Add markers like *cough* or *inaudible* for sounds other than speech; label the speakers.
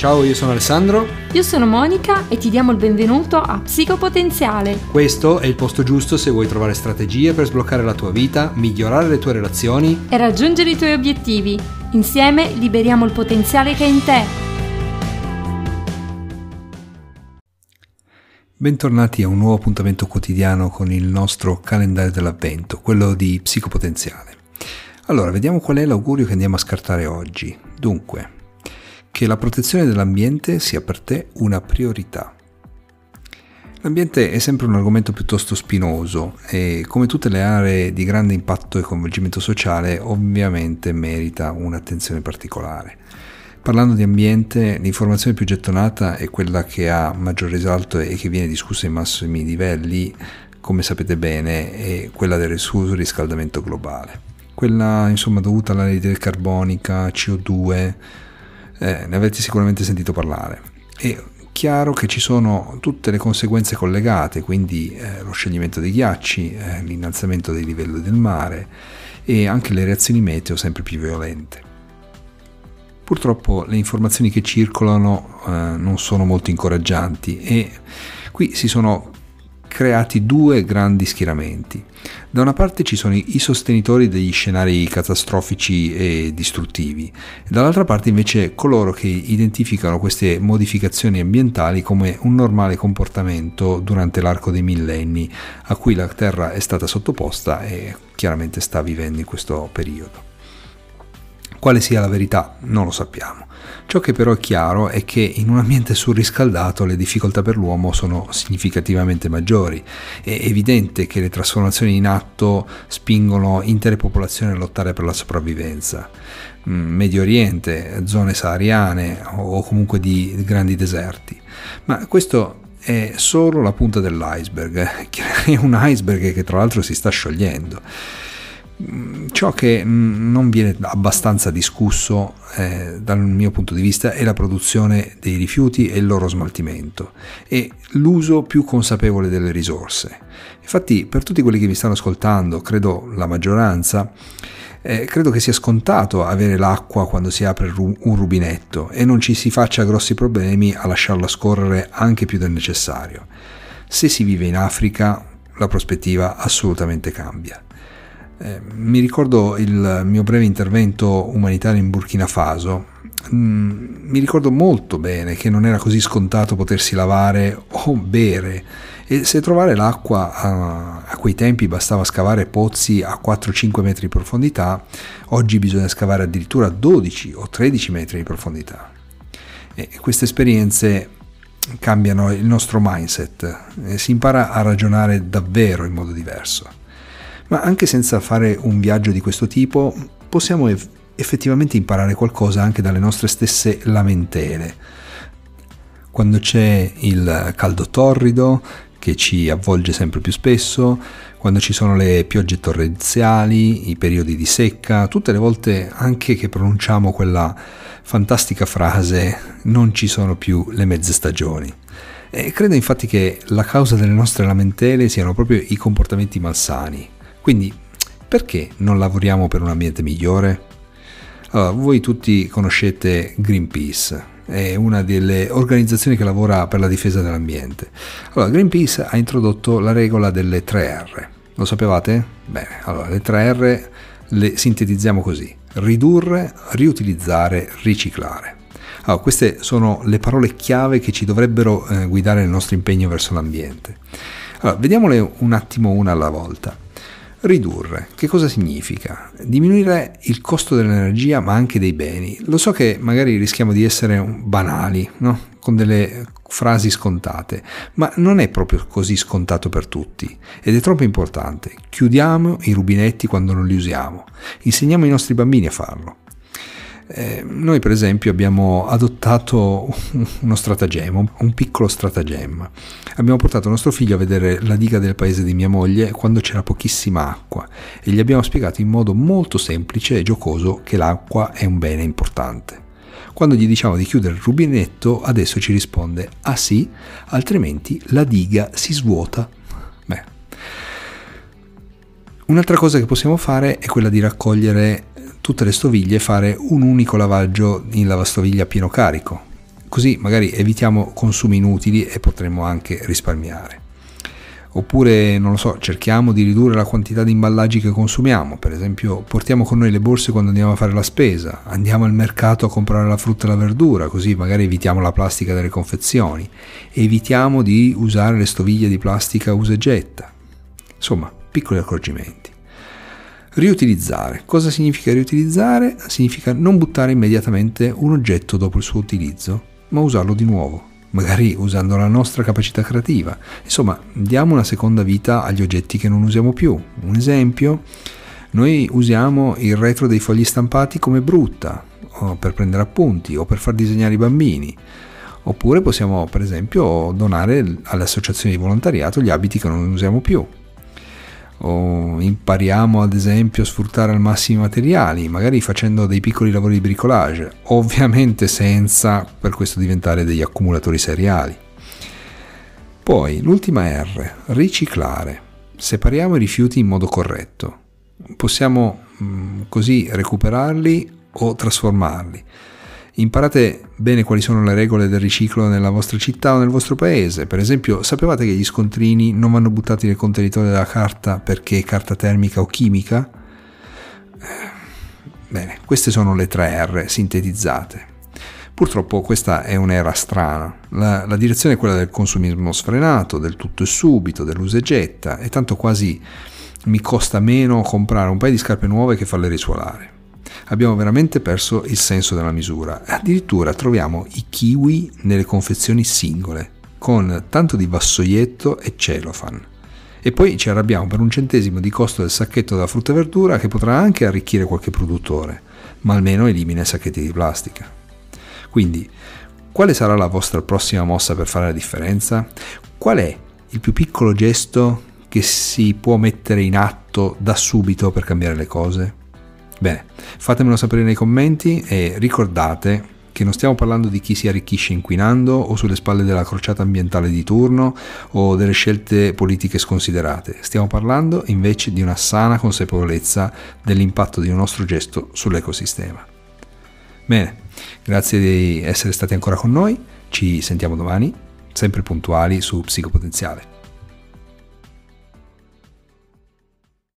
Speaker 1: Ciao, io sono Alessandro.
Speaker 2: Io sono Monica e ti diamo il benvenuto a Psicopotenziale.
Speaker 1: Questo è il posto giusto se vuoi trovare strategie per sbloccare la tua vita, migliorare le tue relazioni
Speaker 2: e raggiungere i tuoi obiettivi. Insieme liberiamo il potenziale che è in te.
Speaker 1: Bentornati a un nuovo appuntamento quotidiano con il nostro calendario dell'avvento, quello di Psicopotenziale. Allora, vediamo qual è l'augurio che andiamo a scartare oggi. Dunque, che la protezione dell'ambiente sia per te una priorità. L'ambiente è sempre un argomento piuttosto spinoso e come tutte le aree di grande impatto e coinvolgimento sociale ovviamente merita un'attenzione particolare. Parlando di ambiente, l'informazione più gettonata è quella che ha maggior risalto e che viene discussa ai massimi livelli, come sapete bene, è quella del riscaldamento globale. Quella insomma dovuta all'anidride carbonica, CO2, eh, ne avete sicuramente sentito parlare. È chiaro che ci sono tutte le conseguenze collegate, quindi eh, lo scioglimento dei ghiacci, eh, l'innalzamento dei livelli del mare e anche le reazioni meteo sempre più violente. Purtroppo le informazioni che circolano eh, non sono molto incoraggianti e qui si sono creati due grandi schieramenti. Da una parte ci sono i sostenitori degli scenari catastrofici e distruttivi, dall'altra parte invece coloro che identificano queste modificazioni ambientali come un normale comportamento durante l'arco dei millenni a cui la Terra è stata sottoposta e chiaramente sta vivendo in questo periodo. Quale sia la verità non lo sappiamo. Ciò che però è chiaro è che in un ambiente surriscaldato le difficoltà per l'uomo sono significativamente maggiori. È evidente che le trasformazioni in atto spingono intere popolazioni a lottare per la sopravvivenza. Mm, Medio Oriente, zone sahariane o comunque di grandi deserti. Ma questo è solo la punta dell'iceberg, *laughs* è un iceberg che tra l'altro si sta sciogliendo. Ciò che non viene abbastanza discusso eh, dal mio punto di vista è la produzione dei rifiuti e il loro smaltimento e l'uso più consapevole delle risorse. Infatti per tutti quelli che mi stanno ascoltando, credo la maggioranza, eh, credo che sia scontato avere l'acqua quando si apre un rubinetto e non ci si faccia grossi problemi a lasciarla scorrere anche più del necessario. Se si vive in Africa la prospettiva assolutamente cambia. Mi ricordo il mio breve intervento umanitario in Burkina Faso. Mm, mi ricordo molto bene che non era così scontato potersi lavare o bere e se trovare l'acqua a, a quei tempi bastava scavare pozzi a 4-5 metri di profondità, oggi bisogna scavare addirittura 12 o 13 metri di profondità. E queste esperienze cambiano il nostro mindset, e si impara a ragionare davvero in modo diverso ma anche senza fare un viaggio di questo tipo possiamo effettivamente imparare qualcosa anche dalle nostre stesse lamentele. Quando c'è il caldo torrido che ci avvolge sempre più spesso, quando ci sono le piogge torrenziali, i periodi di secca, tutte le volte anche che pronunciamo quella fantastica frase non ci sono più le mezze stagioni. E credo infatti che la causa delle nostre lamentele siano proprio i comportamenti malsani, quindi perché non lavoriamo per un ambiente migliore? Allora, voi tutti conoscete Greenpeace, è una delle organizzazioni che lavora per la difesa dell'ambiente. Allora, Greenpeace ha introdotto la regola delle 3R. Lo sapevate? Bene, allora le 3R le sintetizziamo così. Ridurre, riutilizzare, riciclare. Allora, queste sono le parole chiave che ci dovrebbero eh, guidare nel nostro impegno verso l'ambiente. Allora, vediamole un attimo una alla volta. Ridurre, che cosa significa? Diminuire il costo dell'energia ma anche dei beni. Lo so che magari rischiamo di essere banali, no? con delle frasi scontate, ma non è proprio così scontato per tutti ed è troppo importante. Chiudiamo i rubinetti quando non li usiamo, insegniamo ai nostri bambini a farlo. Eh, noi per esempio abbiamo adottato *laughs* uno stratagemma, un piccolo stratagemma. Abbiamo portato nostro figlio a vedere la diga del paese di mia moglie quando c'era pochissima acqua e gli abbiamo spiegato in modo molto semplice e giocoso che l'acqua è un bene importante. Quando gli diciamo di chiudere il rubinetto, adesso ci risponde ah sì, altrimenti la diga si svuota. Beh. Un'altra cosa che possiamo fare è quella di raccogliere tutte le stoviglie fare un unico lavaggio in lavastoviglie a pieno carico. così magari evitiamo consumi inutili e potremo anche risparmiare. Oppure, non lo so, cerchiamo di ridurre la quantità di imballaggi che consumiamo, per esempio portiamo con noi le borse quando andiamo a fare la spesa, andiamo al mercato a comprare la frutta e la verdura, così magari evitiamo la plastica delle confezioni, evitiamo di usare le stoviglie di plastica usa e getta. Insomma, piccoli accorgimenti. Riutilizzare. Cosa significa riutilizzare? Significa non buttare immediatamente un oggetto dopo il suo utilizzo, ma usarlo di nuovo magari usando la nostra capacità creativa. Insomma, diamo una seconda vita agli oggetti che non usiamo più. Un esempio, noi usiamo il retro dei fogli stampati come brutta, per prendere appunti o per far disegnare i bambini. Oppure possiamo, per esempio, donare alle associazioni di volontariato gli abiti che non usiamo più o impariamo ad esempio a sfruttare al massimo i materiali, magari facendo dei piccoli lavori di bricolage, *laughs* ovviamente senza per questo diventare degli accumulatori seriali. Poi l'ultima R, riciclare. Separiamo i rifiuti in modo corretto. Possiamo mh, mm, così recuperarli o trasformarli. Imparate bene quali sono le regole del riciclo nella vostra città o nel vostro paese. Per esempio, sapevate che gli scontrini non vanno buttati nel contenitore della carta perché è carta termica o chimica? Eh, bene, queste sono le tre R sintetizzate. Purtroppo questa è un'era strana. La, la, direzione è quella del consumismo sfrenato, del tutto e subito, dell'usa e getta, e tanto quasi mi costa meno comprare un paio di scarpe nuove che farle risuolare abbiamo veramente perso il senso della misura. Addirittura troviamo i kiwi nelle confezioni singole, con tanto di vassoietto e cellophane. E poi ci arrabbiamo per un centesimo di costo del sacchetto della frutta e verdura che potrà anche arricchire qualche produttore, ma almeno elimina i sacchetti di plastica. Quindi, quale sarà la vostra prossima mossa per fare la differenza? Qual è il più piccolo gesto che si può mettere in atto da subito per cambiare le cose? Bene, fatemelo sapere nei commenti e ricordate che non stiamo parlando di chi si arricchisce inquinando o sulle spalle della crociata ambientale di turno o delle scelte politiche sconsiderate, stiamo parlando invece di una sana consapevolezza dell'impatto di un nostro gesto sull'ecosistema. Bene, grazie di essere stati ancora con noi, ci sentiamo domani, sempre puntuali su Psicopotenziale.